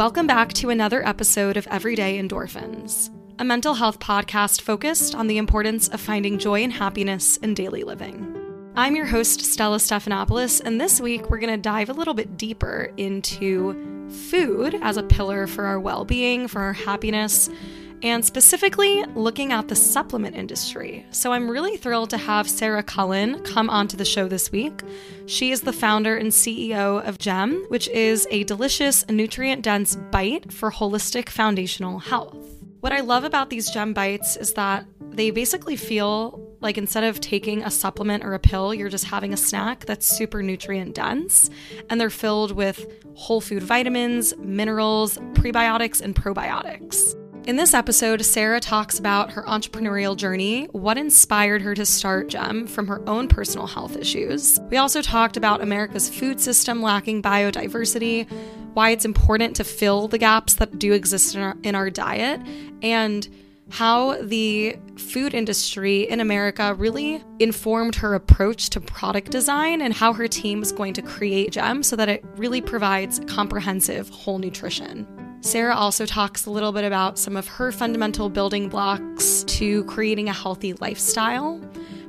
Welcome back to another episode of Everyday Endorphins, a mental health podcast focused on the importance of finding joy and happiness in daily living. I'm your host, Stella Stephanopoulos, and this week we're going to dive a little bit deeper into food as a pillar for our well being, for our happiness, and specifically looking at the supplement industry. So I'm really thrilled to have Sara Cullen come onto the show this week. She is the founder and CEO of GEM, which is a delicious, nutrient dense bite for holistic foundational health. What I love about these GEM bites is that they basically feel like instead of taking a supplement or a pill, you're just having a snack that's super nutrient dense. And they're filled with whole food vitamins, minerals, prebiotics, and probiotics. In this episode, Sara talks about her entrepreneurial journey, what inspired her to start GEM from her own personal health issues. We also talked about America's food system lacking biodiversity, why it's important to fill the gaps that do exist in our, in our diet, and how the food industry in America really informed her approach to product design and how her team is going to create GEM so that it really provides comprehensive whole nutrition. Sara also talks a little bit about some of her fundamental building blocks to creating a healthy lifestyle,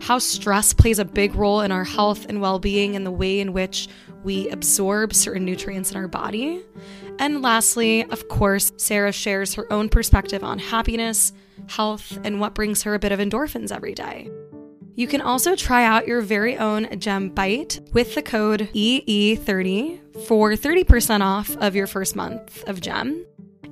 how stress plays a big role in our health and well being, and the way in which we absorb certain nutrients in our body. And lastly, of course, Sara shares her own perspective on happiness, health, and what brings her a bit of endorphins every day. You can also try out your very own Gem Bite with the code EE30 for 30% off of your first month of Gem.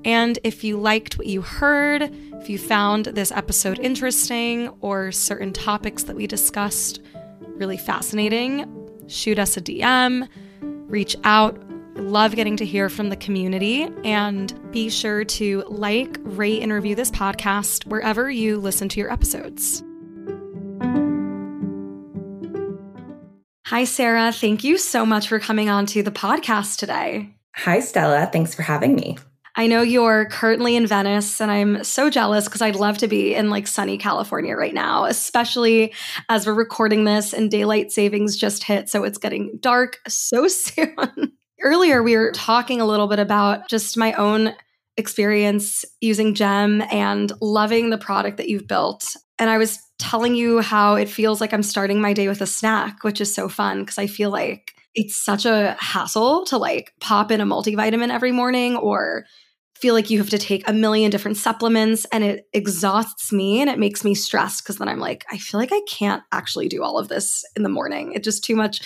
And if you liked what you heard, if you found this episode interesting or certain topics that we discussed really fascinating, shoot us a DM, reach out. Love getting to hear from the community and be sure to like, rate, and review this podcast wherever you listen to your episodes. Hi, Sara. Thank you so much for coming on to the podcast today. Hi, Stella. Thanks for having me. I know you're currently in Venice, and I'm so jealous because I'd love to be in like sunny California right now, especially as we're recording this and daylight savings just hit. So it's getting dark so soon. Earlier, we were talking a little bit about just my own experience using Gem and loving the product that you've built. And I was telling you how it feels like I'm starting my day with a snack, which is so fun because I feel like it's such a hassle to like pop in a multivitamin every morning or feel like you have to take a million different supplements and it exhausts me and it makes me stressed because then I'm like, I feel like I can't actually do all of this in the morning. It's just too much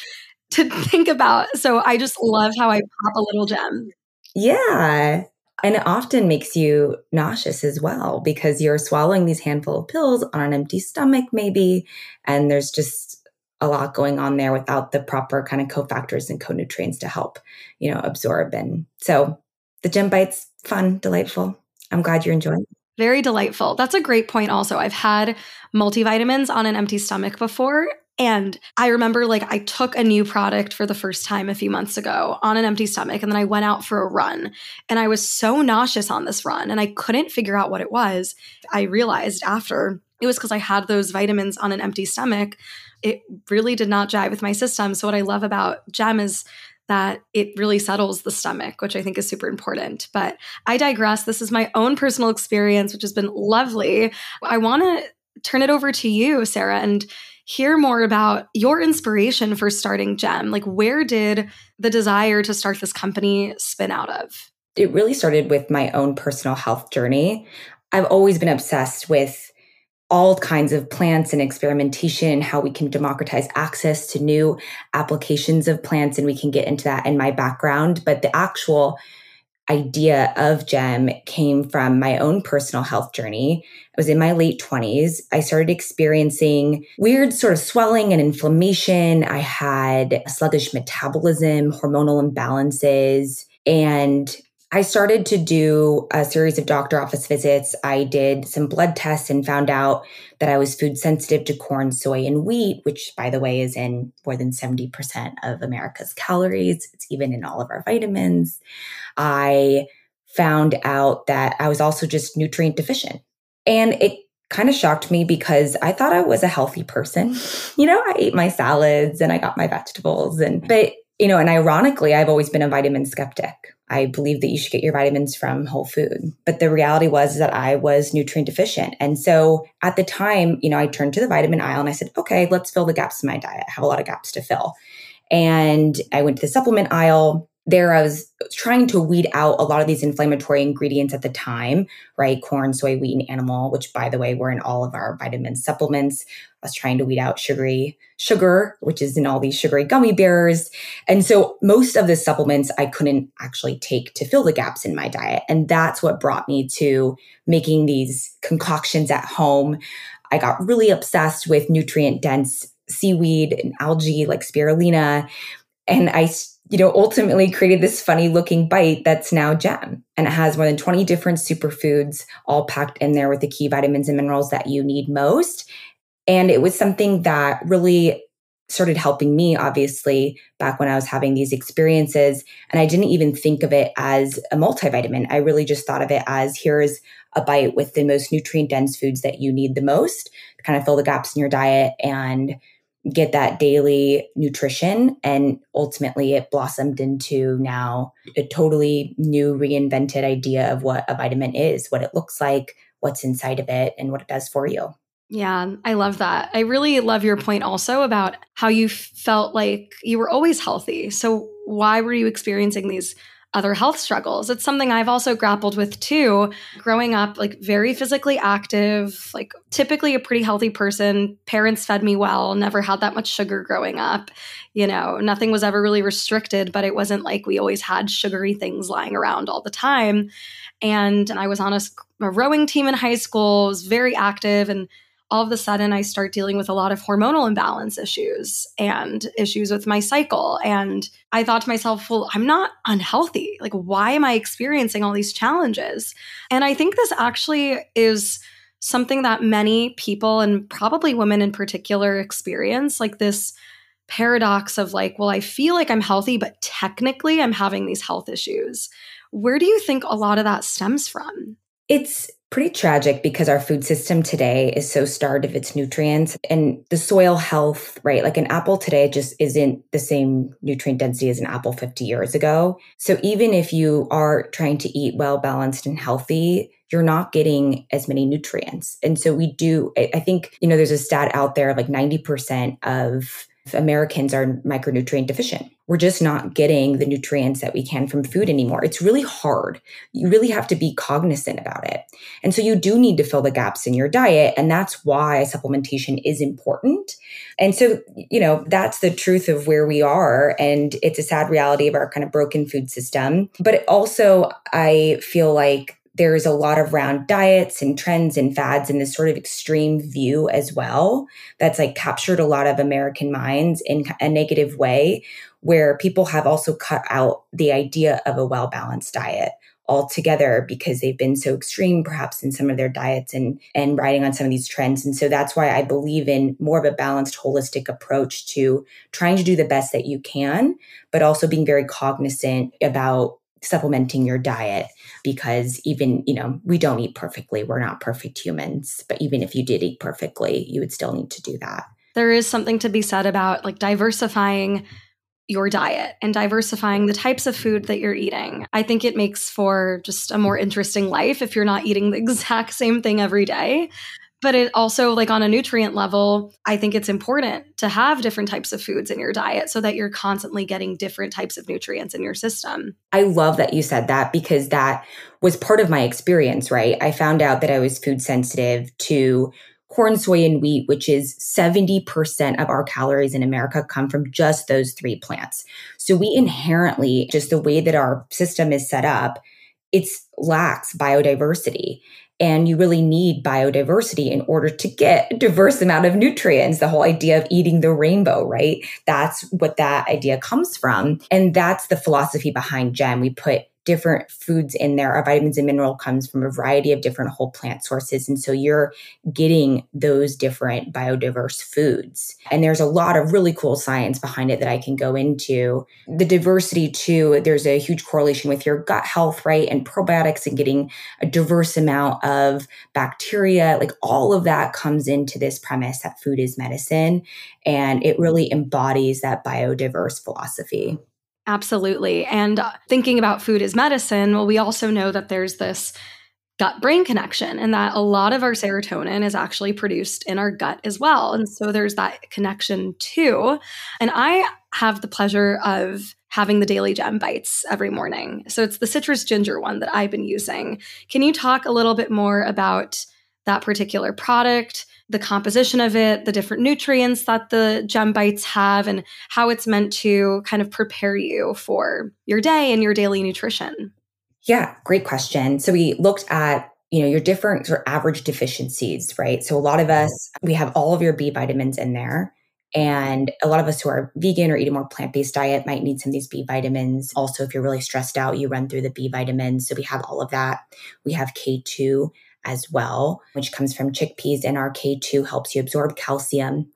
to think about. So I just love how I pop a little gem. Yeah. And it often makes you nauseous as well because you're swallowing these handful of pills on an empty stomach, maybe, and there's just a lot going on there without the proper kind of cofactors and co-nutrients to help, you know, absorb. And so the gem bites, fun, delightful. I'm glad you're enjoying. Very delightful. That's a great point, also. I've had multivitamins on an empty stomach before, and I remember like I took a new product for the first time a few months ago on an empty stomach, and then I went out for a run. And I was so nauseous on this run, and I couldn't figure out what it was. I realized after it was because I had those vitamins on an empty stomach. It really did not jive with my system. So, what I love about GEM is that it really settles the stomach, which I think is super important. But I digress. This is my own personal experience, which has been lovely. I want to turn it over to you, Sara, and hear more about your inspiration for starting Gem. Like, where did the desire to start this company spin out of? It really started with my own personal health journey. I've always been obsessed with all kinds of plants and experimentation, how we can democratize access to new applications of plants. And we can get into that in my background. But the actual idea of GEM came from my own personal health journey. I was in my late 20s. I started experiencing weird sort of swelling and inflammation. I had sluggish metabolism, hormonal imbalances, and I started to do a series of doctor office visits. I did some blood tests and found out that I was food sensitive to corn, soy, and wheat, which, by the way, is in more than 70% of America's calories. It's even in all of our vitamins. I found out that I was also just nutrient deficient. And it kind of shocked me because I thought I was a healthy person. You know, I ate my salads and I got my vegetables and but you know, and ironically, I've always been a vitamin skeptic. I believe that you should get your vitamins from whole food. But the reality was that I was nutrient deficient. And so at the time, you know, I turned to the vitamin aisle and I said, okay, let's fill the gaps in my diet. I have a lot of gaps to fill. And I went to the supplement aisle there I was trying to weed out a lot of these inflammatory ingredients at the time, right? Corn, soy, wheat, and animal, which by the way were in all of our vitamin supplements. I was trying to weed out sugary sugar, which is in all these sugary gummy bears. And so most of the supplements I couldn't actually take to fill the gaps in my diet. And that's what brought me to making these concoctions at home. I got really obsessed with nutrient dense seaweed and algae like spirulina. And I you know, ultimately created this funny looking bite that's now Gem. And it has more than 20 different superfoods all packed in there with the key vitamins and minerals that you need most. And it was something that really started helping me, obviously, back when I was having these experiences. And I didn't even think of it as a multivitamin. I really just thought of it as here's a bite with the most nutrient dense foods that you need the most to kind of fill the gaps in your diet and get that daily nutrition. And ultimately, it blossomed into now a totally new, reinvented idea of what a vitamin is, what it looks like, what's inside of it, and what it does for you. Yeah, I love that. I really love your point also about how you felt like you were always healthy. So, why were you experiencing these other health struggles. It's something I've also grappled with too. Growing up, like very physically active, like typically a pretty healthy person. Parents fed me well, never had that much sugar growing up. You know, nothing was ever really restricted, but it wasn't like we always had sugary things lying around all the time. And I was on a, a rowing team in high school, was very active and all of a sudden I start dealing with a lot of hormonal imbalance issues and issues with my cycle. And I thought to myself, well, I'm not unhealthy. Like, why am I experiencing all these challenges? And I think this actually is something that many people and probably women in particular experience like this paradox of like, well, I feel like I'm healthy, but technically I'm having these health issues. Where do you think a lot of that stems from? It's pretty tragic because our food system today is so starved of its nutrients and the soil health, right? Like an apple today just isn't the same nutrient density as an apple 50 years ago. So even if you are trying to eat well balanced and healthy, you're not getting as many nutrients. And so we do, I think, you know, there's a stat out there like 90% of Americans are micronutrient deficient. We're just not getting the nutrients that we can from food anymore. It's really hard. You really have to be cognizant about it. And so you do need to fill the gaps in your diet. And that's why supplementation is important. And so, you know, that's the truth of where we are. And it's a sad reality of our kind of broken food system. But also, I feel like there's a lot of round diets and trends and fads and this sort of extreme view as well that's like captured a lot of American minds in a negative way, where people have also cut out the idea of a well balanced diet altogether because they've been so extreme perhaps in some of their diets and and riding on some of these trends. And so that's why i believe in more of a balanced holistic approach to trying to do the best that you can but also being very cognizant about supplementing your diet because even, you know, we don't eat perfectly. We're not perfect humans. But even if you did eat perfectly, you would still need to do that. There is something to be said about like diversifying your diet and diversifying the types of food that you're eating. I think it makes for just a more interesting life if you're not eating the exact same thing every day. But it also, like on a nutrient level, I think it's important to have different types of foods in your diet so that you're constantly getting different types of nutrients in your system. I love that you said that because that was part of my experience, right? I found out that I was food sensitive to corn, soy, and wheat, which is 70% of our calories in America come from just those three plants. So we inherently, just the way that our system is set up, it's lacks biodiversity. And you really need biodiversity in order to get a diverse amount of nutrients. The whole idea of eating the rainbow right? That's what that idea comes from. And that's the philosophy behind gem we put different foods in there. Our vitamins and mineral comes from a variety of different whole plant sources. And so you're getting those different biodiverse foods. And there's a lot of really cool science behind it that I can go into. The diversity too, there's a huge correlation with your gut health, right? And probiotics and getting a diverse amount of bacteria. Like all of that comes into this premise that food is medicine. And it really embodies that biodiverse philosophy. Absolutely. And uh, thinking about food as medicine, well, we also know that there's this gut brain connection and that a lot of our serotonin is actually produced in our gut as well. And so there's that connection too. And I have the pleasure of having the daily gem bites every morning. So it's the citrus ginger one that I've been using. Can you talk a little bit more about that particular product? the composition of it, the different nutrients that the gem bites have, and how it's meant to kind of prepare you for your day and your daily nutrition? Yeah, great question. So we looked at you know your different sort of average deficiencies, right? So a lot of us we have all of your B vitamins in there. And a lot of us who are vegan or eat a more plant based diet might need some of these B vitamins. Also, if you're really stressed out, you run through the B vitamins. So we have all of that. We have K2 as well, which comes from chickpeas. And our K2 helps you absorb calcium.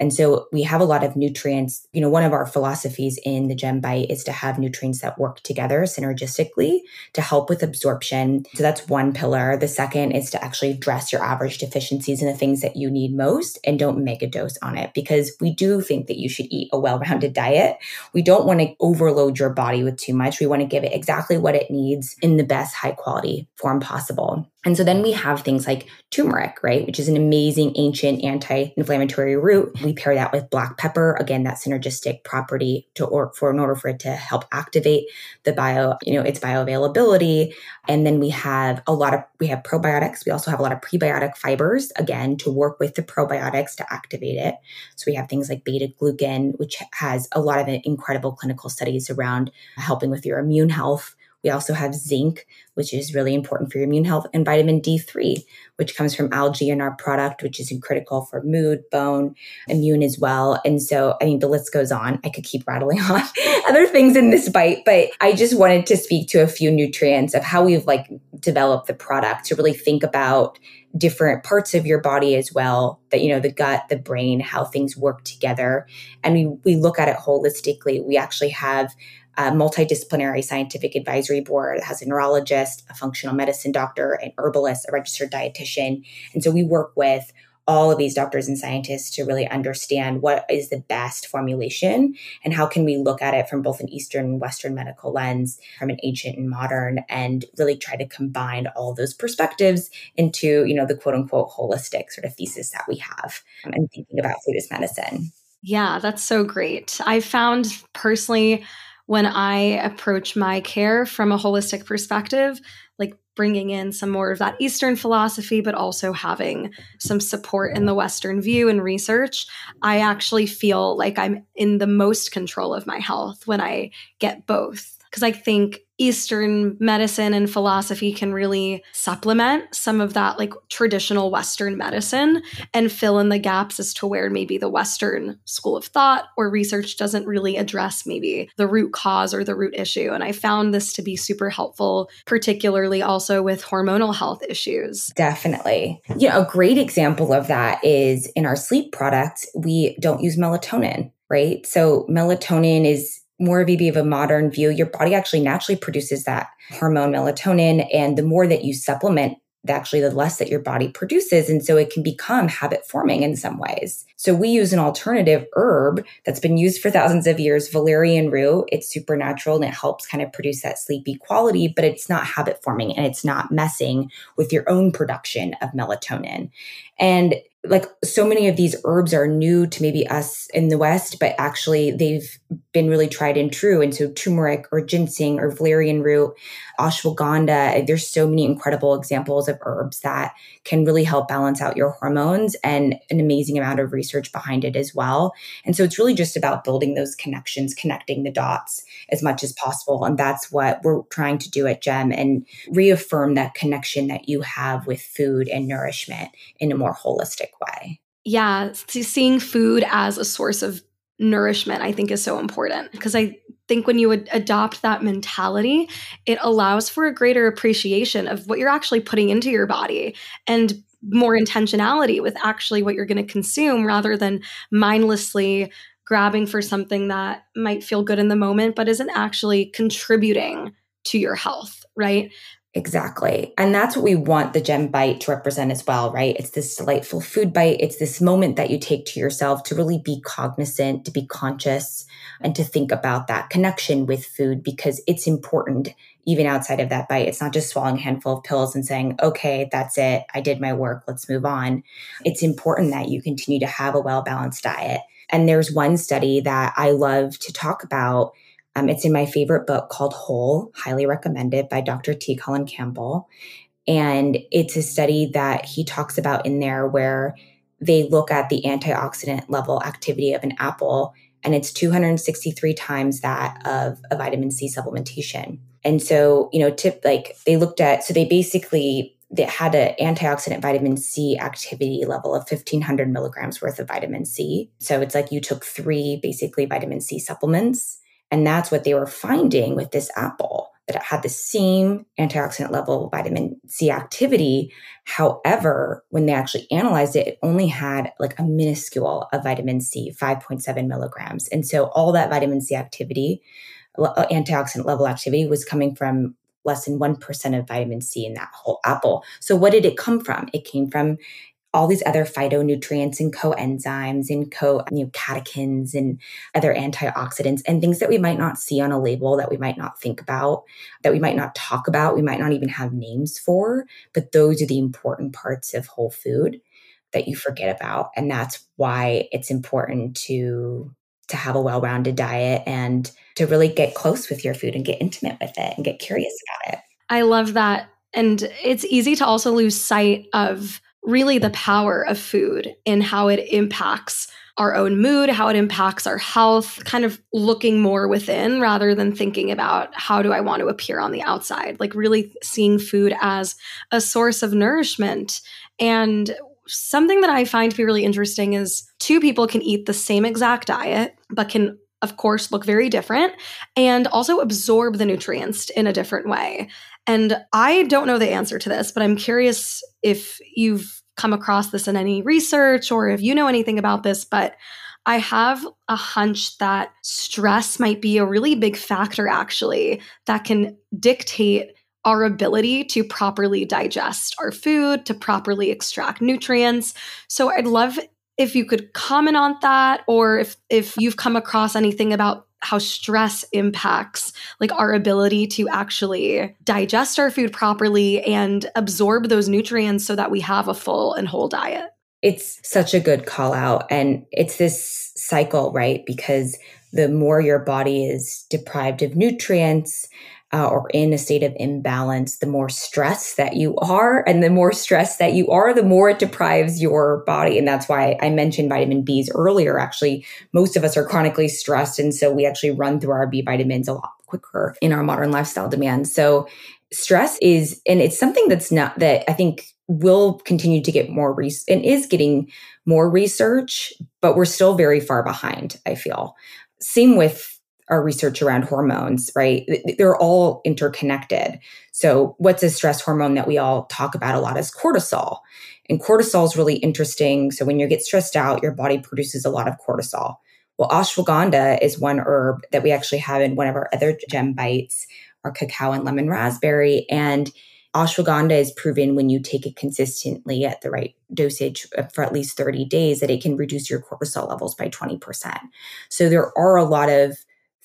And so we have a lot of nutrients. You know, one of our philosophies in the Gem Bite is to have nutrients that work together synergistically to help with absorption. So that's one pillar. The second is to actually address your average deficiencies and the things that you need most and don't make a dose on it because we do think that you should eat a well rounded diet. We don't want to overload your body with too much. We want to give it exactly what it needs in the best high quality form possible. And so then we have things like turmeric, right, which is an amazing ancient anti inflammatory root. We pair that with black pepper, again, that synergistic property to or for in order for it to help activate the bio, you know, its bioavailability. And then we have a lot of we have probiotics. We also have a lot of prebiotic fibers, again, to work with the probiotics to activate it. So we have things like beta glucan, which has a lot of incredible clinical studies around helping with your immune health we also have zinc, which is really important for your immune health, and vitamin D3, which comes from algae in our product, which is critical for mood, bone, immune as well. And so I mean, the list goes on. I could keep rattling off other things in this bite, but I just wanted to speak to a few nutrients of how we've like developed the product to really think about different parts of your body as well that you know the gut the brain how things work together and we we look at it holistically we actually have a multidisciplinary scientific advisory board that has a neurologist, a functional medicine doctor, an herbalist, a registered dietitian. And so we work with all of these doctors and scientists to really understand what is the best formulation and how can we look at it from both an eastern and western medical lens from an ancient and modern and really try to combine all those perspectives into you know the quote unquote holistic sort of thesis that we have um, and thinking about food as medicine yeah that's so great i found personally when I approach my care from a holistic perspective, like bringing in some more of that Eastern philosophy, but also having some support in the Western view and research, I actually feel like I'm in the most control of my health when I get both. Because I think Eastern medicine and philosophy can really supplement some of that like traditional Western medicine and fill in the gaps as to where maybe the Western school of thought or research doesn't really address maybe the root cause or the root issue. And I found this to be super helpful, particularly also with hormonal health issues. Definitely. You know, a great example of that is in our sleep products, we don't use melatonin right? So melatonin is more of a modern view, your body actually naturally produces that hormone melatonin. And the more that you supplement, actually, the less that your body produces. And so it can become habit forming in some ways. So we use an alternative herb that's been used for thousands of years, valerian root. It's supernatural and it helps kind of produce that sleepy quality, but it's not habit forming and it's not messing with your own production of melatonin. And like so many of these herbs are new to maybe us in the West, but actually they've been really tried and true. And so turmeric or ginseng or valerian root, ashwagandha, there's so many incredible examples of herbs that can really help balance out your hormones and an amazing amount of research behind it as well. And so it's really just about building those connections, connecting the dots as much as possible. And that's what we're trying to do at GEM and reaffirm that connection that you have with food and nourishment in a more holistic way. Yeah, seeing food as a source of nourishment, I think, is so important because I think when you would adopt that mentality, it allows for a greater appreciation of what you're actually putting into your body and more intentionality with actually what you're going to consume rather than mindlessly grabbing for something that might feel good in the moment but isn't actually contributing to your health, right? Exactly. And that's what we want the gem bite to represent as well, right? It's this delightful food bite. It's this moment that you take to yourself to really be cognizant, to be conscious, and to think about that connection with food because it's important even outside of that bite. It's not just swallowing a handful of pills and saying, okay, that's it. I did my work. Let's move on. It's important that you continue to have a well balanced diet. And there's one study that I love to talk about um, it's in my favorite book called Whole, highly recommended by Dr. T. Colin Campbell. And it's a study that he talks about in there where they look at the antioxidant level activity of an apple, and it's 263 times that of a vitamin C supplementation. And so, you know, tip like they looked at, so they basically they had an antioxidant vitamin C activity level of 1500 milligrams worth of vitamin C. So it's like you took three basically vitamin C supplements and that's what they were finding with this apple, that it had the same antioxidant level vitamin C activity. However, when they actually analyzed it, it only had like a minuscule of vitamin C, 5.7 milligrams. And so all that vitamin C activity, uh, antioxidant level activity was coming from less than 1% of vitamin C in that whole apple. So what did it come from? It came from all these other phytonutrients and coenzymes and co you know, catechins and other antioxidants and things that we might not see on a label that we might not think about that we might not talk about we might not even have names for but those are the important parts of whole food that you forget about. And that's why it's important to to have a well-rounded diet and to really get close with your food and get intimate with it and get curious about it. I love that. And it's easy to also lose sight of really the power of food and how it impacts our own mood, how it impacts our health, kind of looking more within rather than thinking about how do I want to appear on the outside, like really seeing food as a source of nourishment. And something that I find to be really interesting is two people can eat the same exact diet, but can of course, look very different and also absorb the nutrients in a different way. And I don't know the answer to this, but I'm curious if you've come across this in any research or if you know anything about this, but I have a hunch that stress might be a really big factor, actually, that can dictate our ability to properly digest our food, to properly extract nutrients. So I'd love if you could comment on that or if if you've come across anything about how stress impacts like our ability to actually digest our food properly and absorb those nutrients so that we have a full and whole diet. It's such a good call out and it's this cycle, right? Because the more your body is deprived of nutrients, uh, or in a state of imbalance, the more stress that you are. And the more stress that you are, the more it deprives your body. And that's why I mentioned vitamin Bs earlier. Actually, most of us are chronically stressed. And so we actually run through our B vitamins a lot quicker in our modern lifestyle demands. So stress is, and it's something that's not that I think will continue to get more research and is getting more research, but we're still very far behind, I feel. Same with our research around hormones, right? They're all interconnected. So, what's a stress hormone that we all talk about a lot is cortisol. And cortisol is really interesting. So, when you get stressed out, your body produces a lot of cortisol. Well, ashwagandha is one herb that we actually have in one of our other gem bites, our cacao and lemon raspberry. And ashwagandha is proven when you take it consistently at the right dosage uh, for at least 30 days that it can reduce your cortisol levels by 20%. So there are a lot of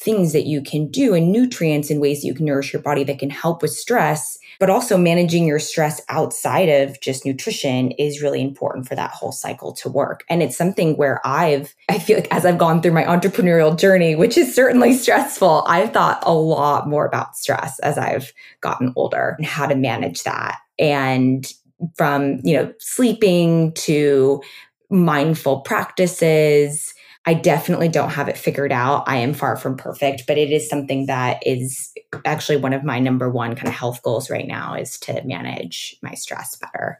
things that you can do and nutrients and ways that you can nourish your body that can help with stress but also managing your stress outside of just nutrition is really important for that whole cycle to work. And it's something where i've i feel like as i've gone through my entrepreneurial journey which is certainly stressful i've thought a lot more about stress as i've gotten older and how to manage that. And from you know sleeping to mindful practices I definitely don't have it figured out. I am far from perfect, but it is something that is actually one of my number one kind of health goals right now is to manage my stress better.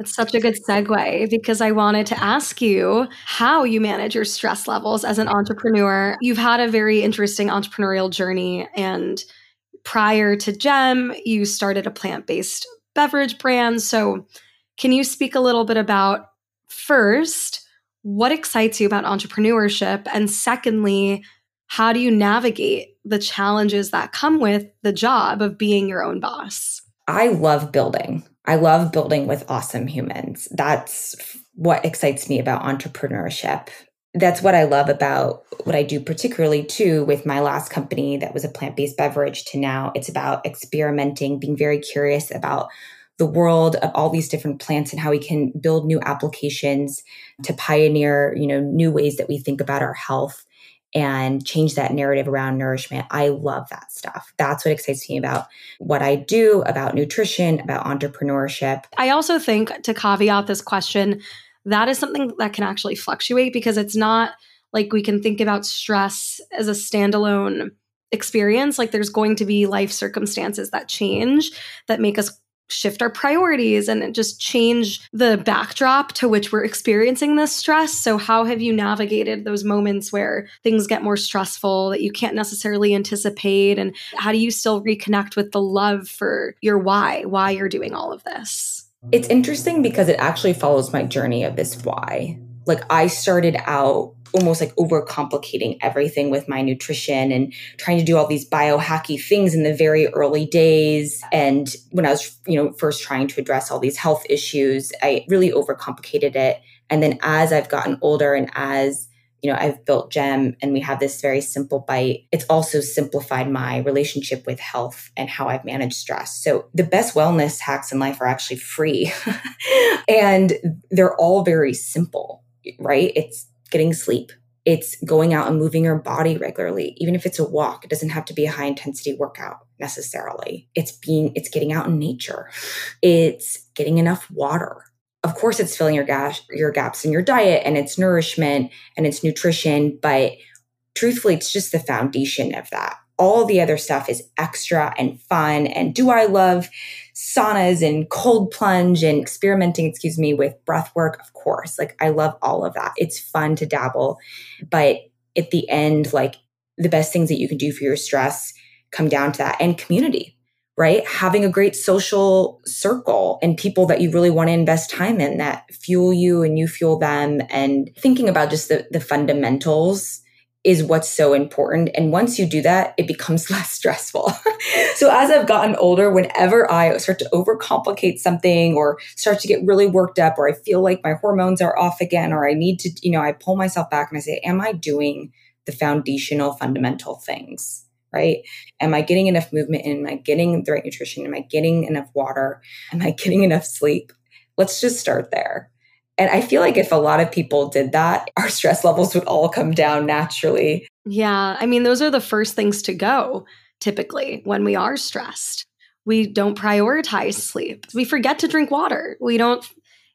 That's such a good segue because I wanted to ask you how you manage your stress levels as an entrepreneur. You've had a very interesting entrepreneurial journey. And prior to GEM, you started a plant based beverage brand. So, can you speak a little bit about first, what excites you about entrepreneurship? And secondly, how do you navigate the challenges that come with the job of being your own boss? I love building. I love building with awesome humans. That's what excites me about entrepreneurship. That's what I love about what I do, particularly too with my last company that was a plant based beverage to now it's about experimenting, being very curious about the world of all these different plants and how we can build new applications to pioneer, you know, new ways that we think about our health and change that narrative around nourishment. I love that stuff. That's what excites me about what I do, about nutrition, about entrepreneurship. I also think to caveat this question, that is something that can actually fluctuate because it's not like we can think about stress as a standalone experience. Like there's going to be life circumstances that change that make us shift our priorities and just change the backdrop to which we're experiencing this stress. So, how have you navigated those moments where things get more stressful that you can't necessarily anticipate? And how do you still reconnect with the love for your why, why you're doing all of this? It's interesting because it actually follows my journey of this why. Like, I started out almost like overcomplicating everything with my nutrition and trying to do all these biohacky things in the very early days. And when I was, you know, first trying to address all these health issues, I really overcomplicated it. And then as I've gotten older and as you know, I've built Gem and we have this very simple bite. It's also simplified my relationship with health and how I've managed stress. So the best wellness hacks in life are actually free and they're all very simple, right? It's getting sleep. It's going out and moving your body regularly, even if it's a walk. It doesn't have to be a high intensity workout necessarily. It's being, it's getting out in nature. It's getting enough water. Of course, it's filling your gas, your gaps in your diet and it's nourishment and it's nutrition, but truthfully, it's just the foundation of that. All the other stuff is extra and fun. And do I love saunas and cold plunge and experimenting, excuse me, with breath work, of course. Like I love all of that. It's fun to dabble. But at the end, like the best things that you can do for your stress come down to that and community, right? Having a great social circle and people that you really want to invest time in that fuel you and you fuel them and thinking about just the, the fundamentals is what's so important. And once you do that, it becomes less stressful. so as I've gotten older, whenever I start to overcomplicate something or start to get really worked up or I feel like my hormones are off again or I need to, you know, I pull myself back and I say, am I doing the foundational fundamental things? Right? Am I getting enough movement in? Am I getting the right nutrition? Am I getting enough water? Am I getting enough sleep? Let's just start there. And I feel like if a lot of people did that, our stress levels would all come down naturally. Yeah. I mean, those are the first things to go typically when we are stressed. We don't prioritize sleep. We forget to drink water. We don't,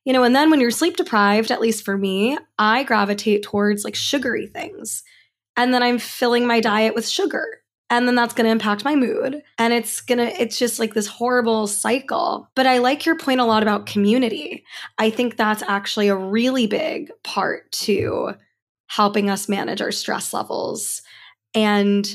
you know, and then when you're sleep deprived, at least for me, I gravitate towards like sugary things. And then I'm filling my diet with sugar and then that's going to impact my mood. And it's going to it's just like this horrible cycle. But i like your point a lot about community. I think that's actually a really big part to helping us manage our stress levels. And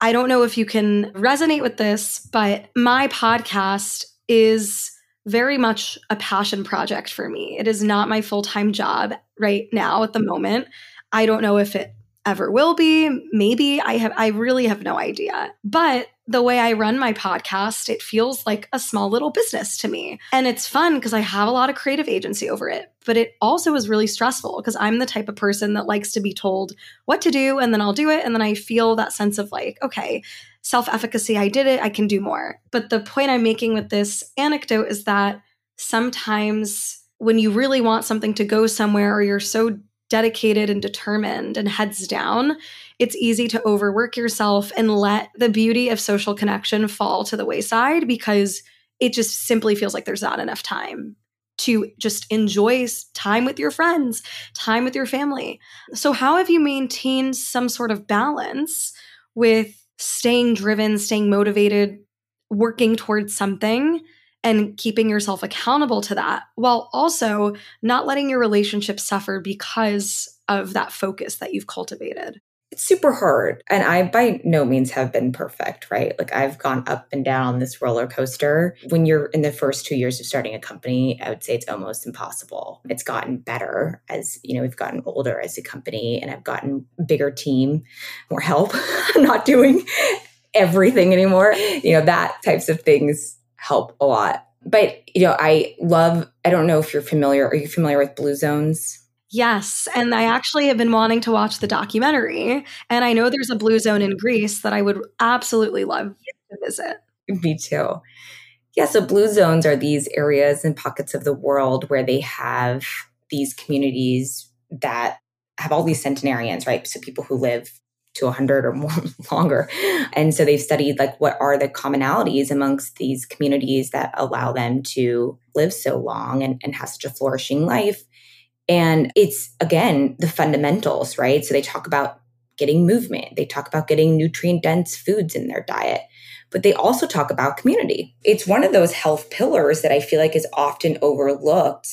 i don't know if you can resonate with this but my podcast is very much a passion project for me. It is not my full-time job right now at the moment. I don't know if it ever will be. Maybe I have, I really have no idea. But the way I run my podcast, it feels like a small little business to me. And it's fun because I have a lot of creative agency over it. But it also is really stressful because I'm the type of person that likes to be told what to do and then I'll do it. And then I feel that sense of like, okay, self efficacy, I did it, I can do more. But the point I'm making with this anecdote is that sometimes when you really want something to go somewhere or you're so dedicated and determined and heads down, it's easy to overwork yourself and let the beauty of social connection fall to the wayside because it just simply feels like there's not enough time to just enjoy time with your friends, time with your family. So, how have you maintained some sort of balance with staying driven, staying motivated, working towards something? And keeping yourself accountable to that while also not letting your relationship suffer because of that focus that you've cultivated. It's super hard. And I by no means have been perfect, right? Like I've gone up and down this roller coaster. When you're in the first two years of starting a company, I would say it's almost impossible. It's gotten better as, you know, we've gotten older as a company and I've gotten bigger team, more help, not doing everything anymore. You know, that types of things help a lot. But, you know, I love, I don't know if you're familiar. Are you familiar with Blue Zones? Yes. And I actually have been wanting to watch the documentary. And I know there's a blue zone in Greece that I would absolutely love to visit. Me too. Yeah. So, blue zones are these areas and pockets of the world where they have these communities that have all these centenarians, right? So, people who live to 100 or more longer. And so they've studied like what are the commonalities amongst these communities that allow them to live so long and, and have such a flourishing life. And it's again the fundamentals, right? So they talk about getting movement, they talk about getting nutrient dense foods in their diet, but they also talk about community. It's one of those health pillars that I feel like is often overlooked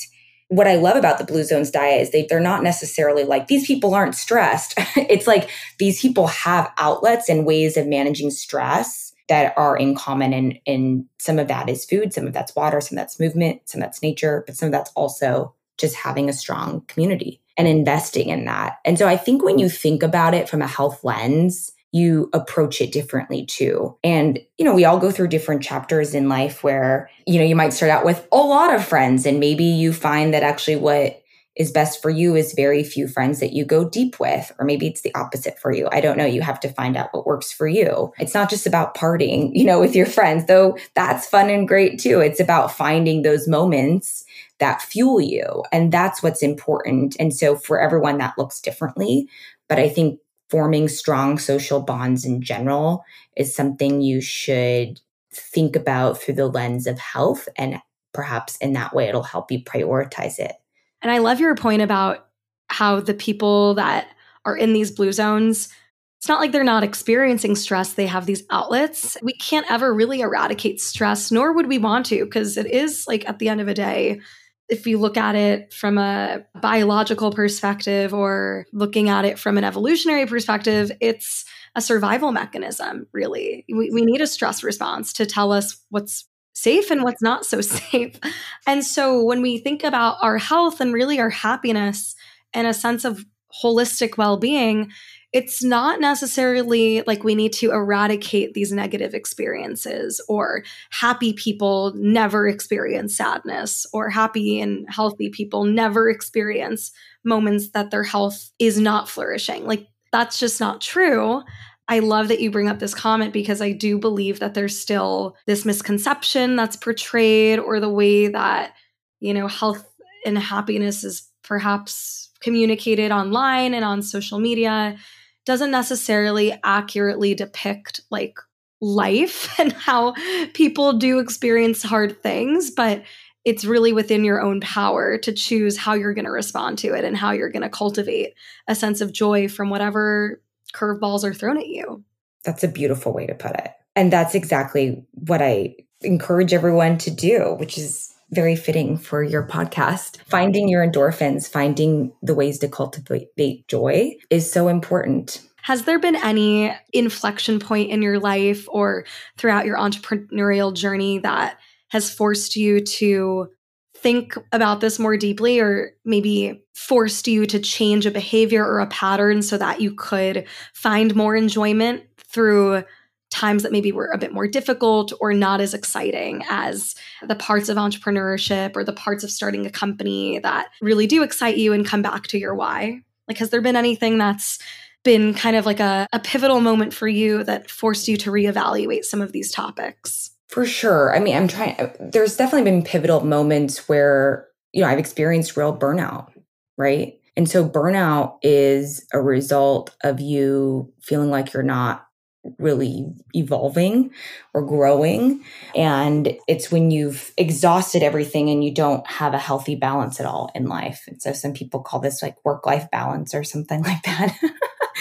what I love about the Blue Zones diet is they, they're not necessarily like these people aren't stressed. it's like these people have outlets and ways of managing stress that are in common. And, and some of that is food, some of that's water, some of that's movement, some that's nature, but some of that's also just having a strong community and investing in that. And so I think when you think about it from a health lens, you approach it differently too. And, you know, we all go through different chapters in life where, you know, you might start out with a lot of friends and maybe you find that actually what is best for you is very few friends that you go deep with, or maybe it's the opposite for you. I don't know. You have to find out what works for you. It's not just about partying, you know, with your friends, though that's fun and great too. It's about finding those moments that fuel you. And that's what's important. And so for everyone, that looks differently. But I think forming strong social bonds in general is something you should think about through the lens of health. And perhaps in that way, it'll help you prioritize it. And I love your point about how the people that are in these blue zones, it's not like they're not experiencing stress. They have these outlets. We can't ever really eradicate stress, nor would we want to, because it is like at the end of a day, if you look at it from a biological perspective or looking at it from an evolutionary perspective, it's a survival mechanism, really. We, we need a stress response to tell us what's safe and what's not so safe. And so when we think about our health and really our happiness and a sense of holistic well being, it's not necessarily like we need to eradicate these negative experiences or happy people never experience sadness or happy and healthy people never experience moments that their health is not flourishing. Like that's just not true. I love that you bring up this comment because I do believe that there's still this misconception that's portrayed or the way that, you know, health and happiness is perhaps communicated online and on social media doesn't necessarily accurately depict like life and how people do experience hard things, but it's really within your own power to choose how you're going to respond to it and how you're going to cultivate a sense of joy from whatever curveballs are thrown at you. That's a beautiful way to put it. And that's exactly what I encourage everyone to do, which is very fitting for your podcast. Finding your endorphins, finding the ways to cultivate joy is so important. Has there been any inflection point in your life or throughout your entrepreneurial journey that has forced you to think about this more deeply or maybe forced you to change a behavior or a pattern so that you could find more enjoyment through times that maybe were a bit more difficult or not as exciting as the parts of entrepreneurship or the parts of starting a company that really do excite you and come back to your why? Like, has there been anything that's been kind of like a, a pivotal moment for you that forced you to reevaluate some of these topics? For sure. I mean, I'm trying, there's definitely been pivotal moments where, you know, I've experienced real burnout, right? And so burnout is a result of you feeling like you're not really evolving or growing. And it's when you've exhausted everything and you don't have a healthy balance at all in life. And so some people call this like work life balance or something like that.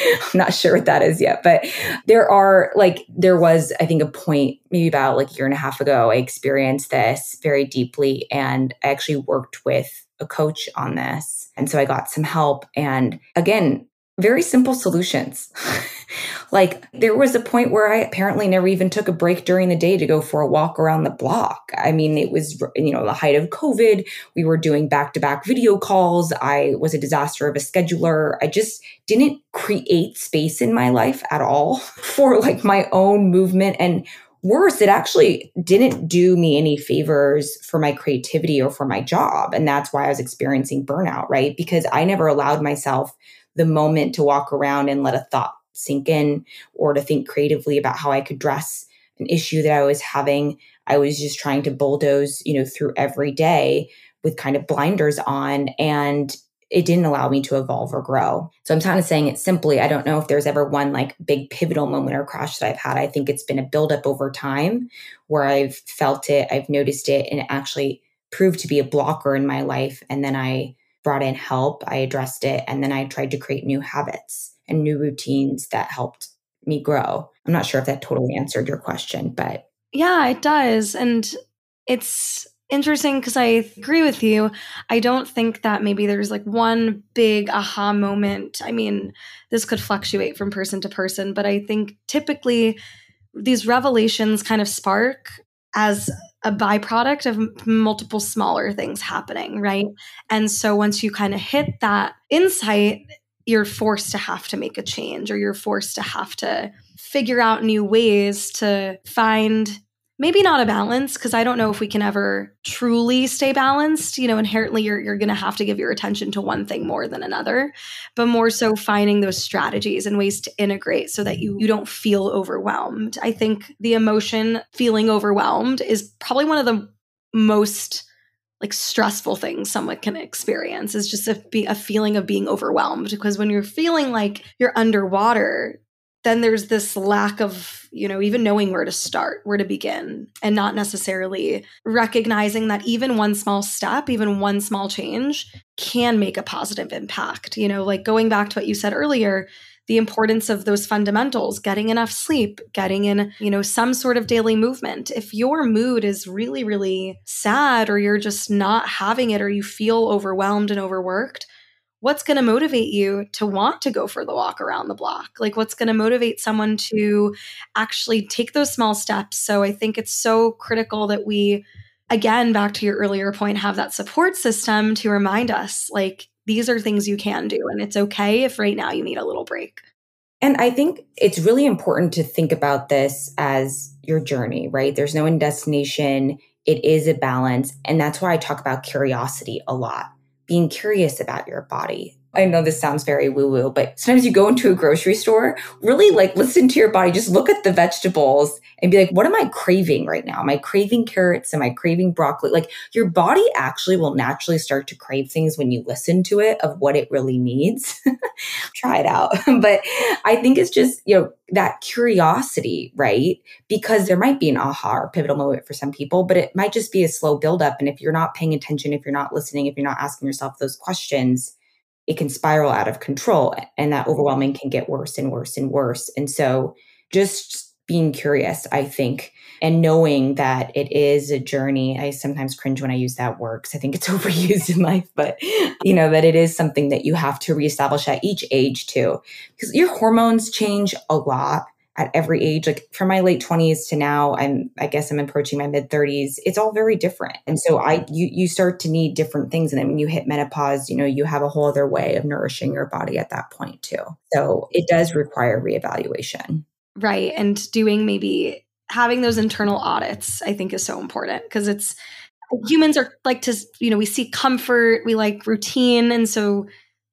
I'm not sure what that is yet, but there are like, there was, I think, a point maybe about like a year and a half ago, I experienced this very deeply. And I actually worked with a coach on this. And so I got some help. And again, very simple solutions. like there was a point where I apparently never even took a break during the day to go for a walk around the block. I mean, it was, you know, the height of COVID. We were doing back to back video calls. I was a disaster of a scheduler. I just didn't create space in my life at all for like my own movement and worse, it actually didn't do me any favors for my creativity or for my job. And that's why I was experiencing burnout, right? Because I never allowed myself the moment to walk around and let a thought sink in or to think creatively about how I could dress an issue that I was having. I was just trying to bulldoze, you know, through every day with kind of blinders on. And it didn't allow me to evolve or grow. So I'm kind of saying it simply. I don't know if there's ever one like big pivotal moment or crash that I've had. I think it's been a buildup over time where I've felt it, I've noticed it, and it actually proved to be a blocker in my life. And then I brought in help, I addressed it, and then I tried to create new habits and new routines that helped me grow. I'm not sure if that totally answered your question, but yeah, it does. And it's interesting because I agree with you. I don't think that maybe there's like one big aha moment. I mean, this could fluctuate from person to person, but I think typically these revelations kind of spark as a byproduct of multiple smaller things happening, right? And so once you kind of hit that insight, you're forced to have to make a change or you're forced to have to figure out new ways to find maybe not a balance because I don't know if we can ever truly stay balanced. You know, inherently you're you're going to have to give your attention to one thing more than another, but more so finding those strategies and ways to integrate so that you you don't feel overwhelmed. I think the emotion feeling overwhelmed is probably one of the most like stressful things someone can experience is just a, be a feeling of being overwhelmed because when you're feeling like you're underwater then there's this lack of, you know, even knowing where to start, where to begin, and not necessarily recognizing that even one small step, even one small change can make a positive impact. You know, like going back to what you said earlier, the importance of those fundamentals, getting enough sleep, getting in, you know, some sort of daily movement. If your mood is really, really sad or you're just not having it or you feel overwhelmed and overworked, what's going to motivate you to want to go for the walk around the block? Like, what's going to motivate someone to actually take those small steps? So, I think it's so critical that we, again, back to your earlier point, have that support system to remind us like, these are things you can do. And it's okay if right now you need a little break. And I think it's really important to think about this as your journey, right? There's no end destination. It is a balance. And that's why I talk about curiosity a lot being curious about your body. I know this sounds very woo woo, but sometimes you go into a grocery store, really like listen to your body, just look at the vegetables and be like, what am I craving right now? Am I craving carrots? Am I craving broccoli? Like your body actually will naturally start to crave things when you listen to it of what it really needs. Try it out. but I think it's just, you know, that curiosity, right? Because there might be an aha or pivotal moment for some people, but it might just be a slow buildup. And if you're not paying attention, if you're not listening, if you're not asking yourself those questions, it can spiral out of control and that mm-hmm. overwhelming can get worse and worse and worse. And so just being curious, I think, and knowing that it is a journey. I sometimes cringe when I use that word because I think it's overused in life, but you know, that it is something that you have to reestablish at each age too. Because your hormones change a lot at every age like from my late 20s to now i'm i guess i'm approaching my mid 30s it's all very different. And so i you you start to need different things and then when you hit menopause you know you have a whole other way of nourishing your body at that point too. So it does require reevaluation. Right and doing maybe having those internal audits i think is so important because it's humans are like to you know we seek comfort we like routine and so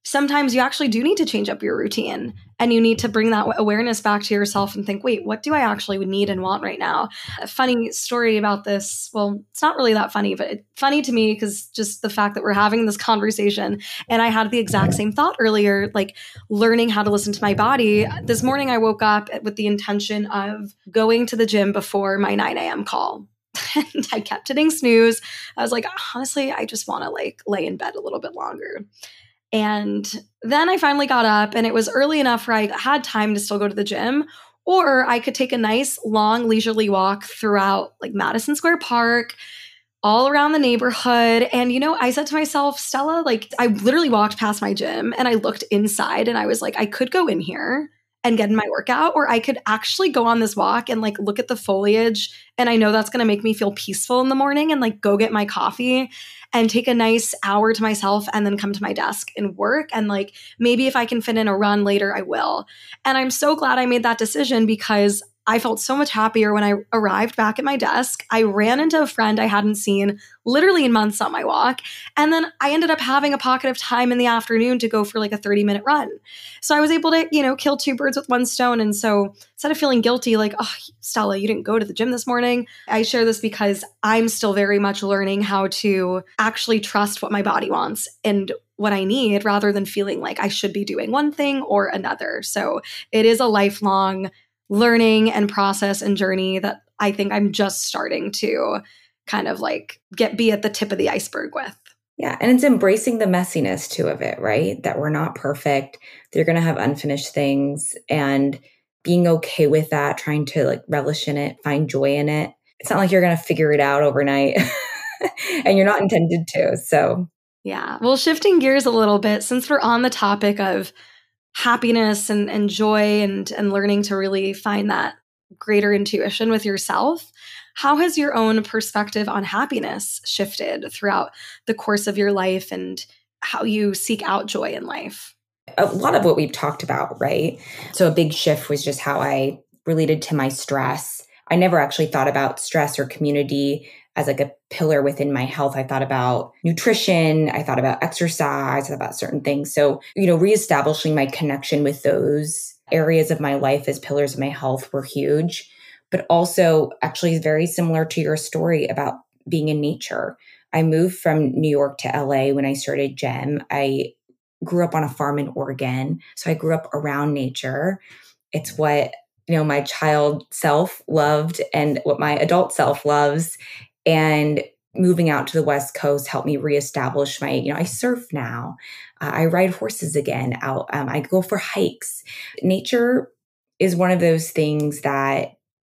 sometimes you actually do need to change up your routine and you need to bring that awareness back to yourself and think, wait, what do I actually need and want right now? A funny story about this. Well, it's not really that funny, but it's funny to me because just the fact that we're having this conversation and I had the exact same thought earlier, like learning how to listen to my body. This morning I woke up with the intention of going to the gym before my 9 a.m. call and I kept hitting snooze. I was like, honestly, I just want to like lay in bed a little bit longer. And then I finally got up, and it was early enough where I had time to still go to the gym, or I could take a nice, long, leisurely walk throughout like Madison Square Park, all around the neighborhood. And, you know, I said to myself, Stella, like, I literally walked past my gym and I looked inside and I was like, I could go in here and get in my workout, or I could actually go on this walk and like look at the foliage. And I know that's going to make me feel peaceful in the morning and like go get my coffee and take a nice hour to myself and then come to my desk and work. And like maybe if I can fit in a run later, I will. And I'm so glad I made that decision because I felt so much happier when I arrived back at my desk. I ran into a friend I hadn't seen literally in months on my walk. And then I ended up having a pocket of time in the afternoon to go for like a 30 minute run. So I was able to, you know, kill two birds with one stone. And so instead of feeling guilty, like, oh, Stella, you didn't go to the gym this morning, I share this because I'm still very much learning how to actually trust what my body wants and what I need rather than feeling like I should be doing one thing or another. So it is a lifelong learning and process and journey that I think I'm just starting to kind of like get be at the tip of the iceberg with. Yeah, and it's embracing the messiness too of it, right? That we're not perfect. You're going to have unfinished things and being okay with that, trying to like relish in it, find joy in it. It's not like you're going to figure it out overnight and you're not intended to. So, yeah. Well, shifting gears a little bit, since we're on the topic of happiness and, and joy and, and learning to really find that greater intuition with yourself, how has your own perspective on happiness shifted throughout the course of your life and how you seek out joy in life? A lot of what we've talked about, right? So, a big shift was just how I related to my stress. I never actually thought about stress or community as like a pillar within my health. I thought about nutrition, I thought about exercise, I thought about certain things. So, you know, reestablishing my connection with those areas of my life as pillars of my health were huge, but also actually is very similar to your story about being in nature. I moved from New York to LA when I started GEM. I grew up on a farm in Oregon. So I grew up around nature. It's what you know my child self loved and what my adult self loves and moving out to the west coast helped me reestablish my you know i surf now. Uh, i ride horses again out um, i go for hikes. Nature is one of those things that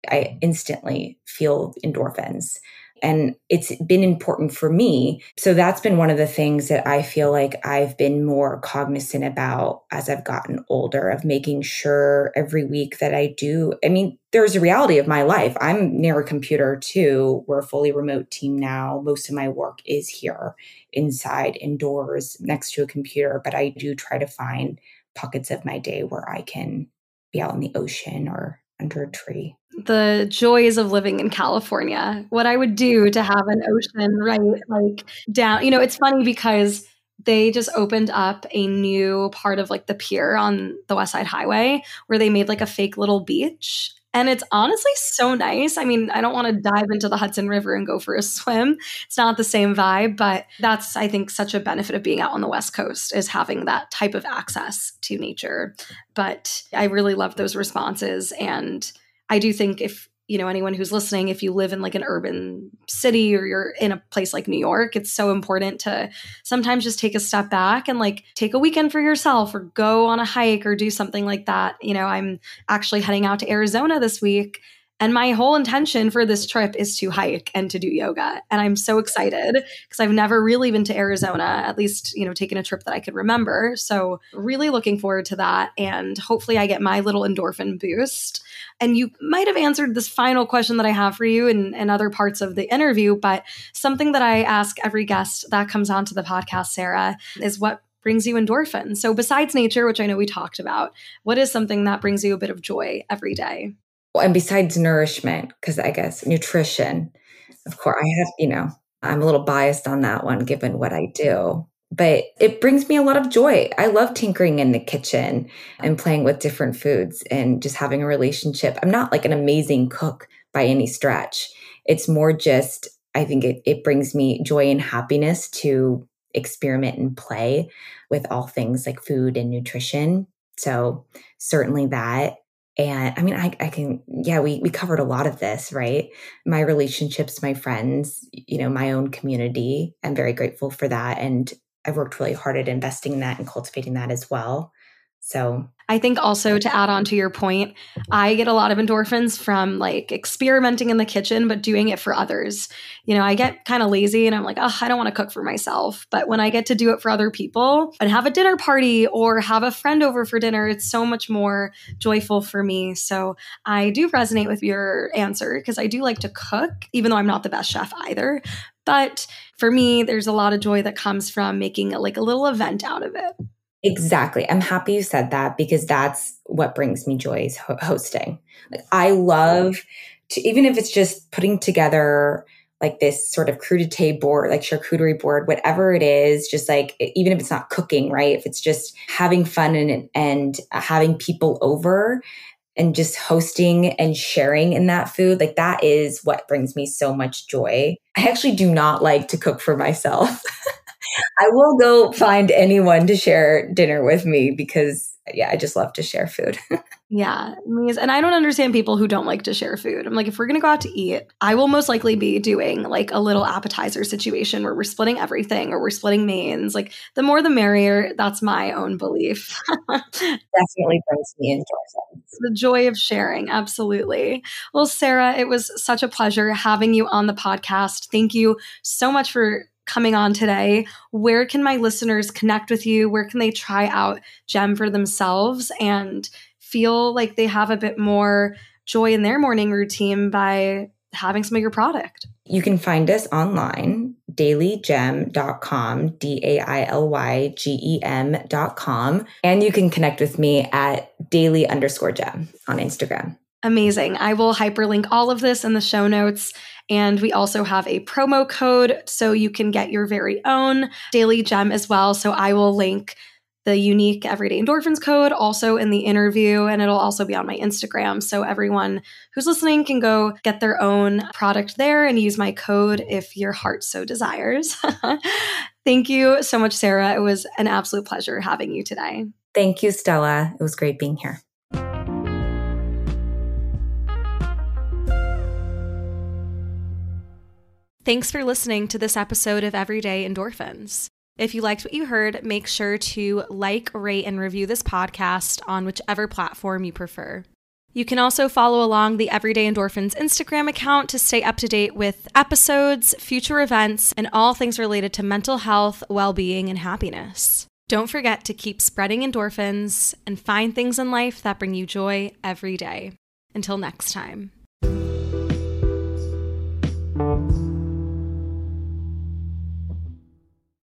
i instantly feel endorphins and it's been important for me. So that's been one of the things that I feel like I've been more cognizant about as I've gotten older of making sure every week that I do. I mean, there's a reality of my life. I'm near a computer too. We're a fully remote team now. Most of my work is here inside, indoors, next to a computer, but I do try to find pockets of my day where I can be out in the ocean or under a tree the joys of living in California. What I would do to have an ocean right like down. You know, it's funny because they just opened up a new part of like the pier on the West Side Highway where they made like a fake little beach. And it's honestly so nice. I mean, I don't want to dive into the Hudson River and go for a swim. It's not the same vibe, but that's, I think, such a benefit of being out on the West Coast is having that type of access to nature. But I really love those responses. And I do think if you know anyone who's listening if you live in like an urban city or you're in a place like New York it's so important to sometimes just take a step back and like take a weekend for yourself or go on a hike or do something like that. You know I'm actually heading out to Arizona this week and my whole intention for this trip is to hike and to do yoga. And I'm so excited because I've never really been to Arizona, at least, you know, taken a trip that I could remember. So, really looking forward to that. And hopefully, I get my little endorphin boost. And you might have answered this final question that I have for you in, in other parts of the interview, but something that I ask every guest that comes onto the podcast, Sara, is what brings you endorphins. So, besides nature, which I know we talked about, what is something that brings you a bit of joy every day? And besides nourishment, because I guess nutrition, of course, I have, you know, I'm a little biased on that one given what I do, but it brings me a lot of joy. I love tinkering in the kitchen and playing with different foods and just having a relationship. I'm not like an amazing cook by any stretch. It's more just, I think it, it brings me joy and happiness to experiment and play with all things like food and nutrition. So, certainly that. And I mean, I, I can, yeah, we, we covered a lot of this, right? My relationships, my friends, you know, my own community. I'm very grateful for that. And I've worked really hard at investing in that and cultivating that as well. So I think also to add on to your point, I get a lot of endorphins from like experimenting in the kitchen, but doing it for others. You know, I get kind of lazy and I'm like, oh, I don't want to cook for myself. But when I get to do it for other people and have a dinner party or have a friend over for dinner, it's so much more joyful for me. So I do resonate with your answer because I do like to cook, even though I'm not the best chef either. But for me, there's a lot of joy that comes from making like a little event out of it. Exactly. I'm happy you said that because that's what brings me joy is ho- hosting. Like I love to, even if it's just putting together like this sort of crudité board, like charcuterie board, whatever it is, just like even if it's not cooking, right? If it's just having fun and and having people over and just hosting and sharing in that food, like that is what brings me so much joy. I actually do not like to cook for myself. I will go find anyone to share dinner with me because yeah, I just love to share food. yeah, and I don't understand people who don't like to share food. I'm like, if we're gonna go out to eat, I will most likely be doing like a little appetizer situation where we're splitting everything or we're splitting mains. Like, the more the merrier. That's my own belief. Definitely brings me endorphins. The joy of sharing, absolutely. Well, Sara, it was such a pleasure having you on the podcast. Thank you so much for coming on today. Where can my listeners connect with you? Where can they try out Gem for themselves and feel like they have a bit more joy in their morning routine by having some of your product? You can find us online, dailygem.com, D A I L Y G E M.com. And you can connect with me at daily underscore gem on Instagram. Amazing. I will hyperlink all of this in the show notes. And we also have a promo code so you can get your very own daily gem as well. So I will link the unique everyday endorphins code also in the interview and it'll also be on my Instagram so everyone who's listening can go get their own product there and use my code if your heart so desires. Thank you so much Sara. It was an absolute pleasure having you today. Thank you Stella. It was great being here. Thanks for listening to this episode of Everyday Endorphins. If you liked what you heard, make sure to like, rate, and review this podcast on whichever platform you prefer. You can also follow along the Everyday Endorphins Instagram account to stay up to date with episodes, future events, and all things related to mental health, well being, and happiness. Don't forget to keep spreading endorphins and find things in life that bring you joy every day. Until next time.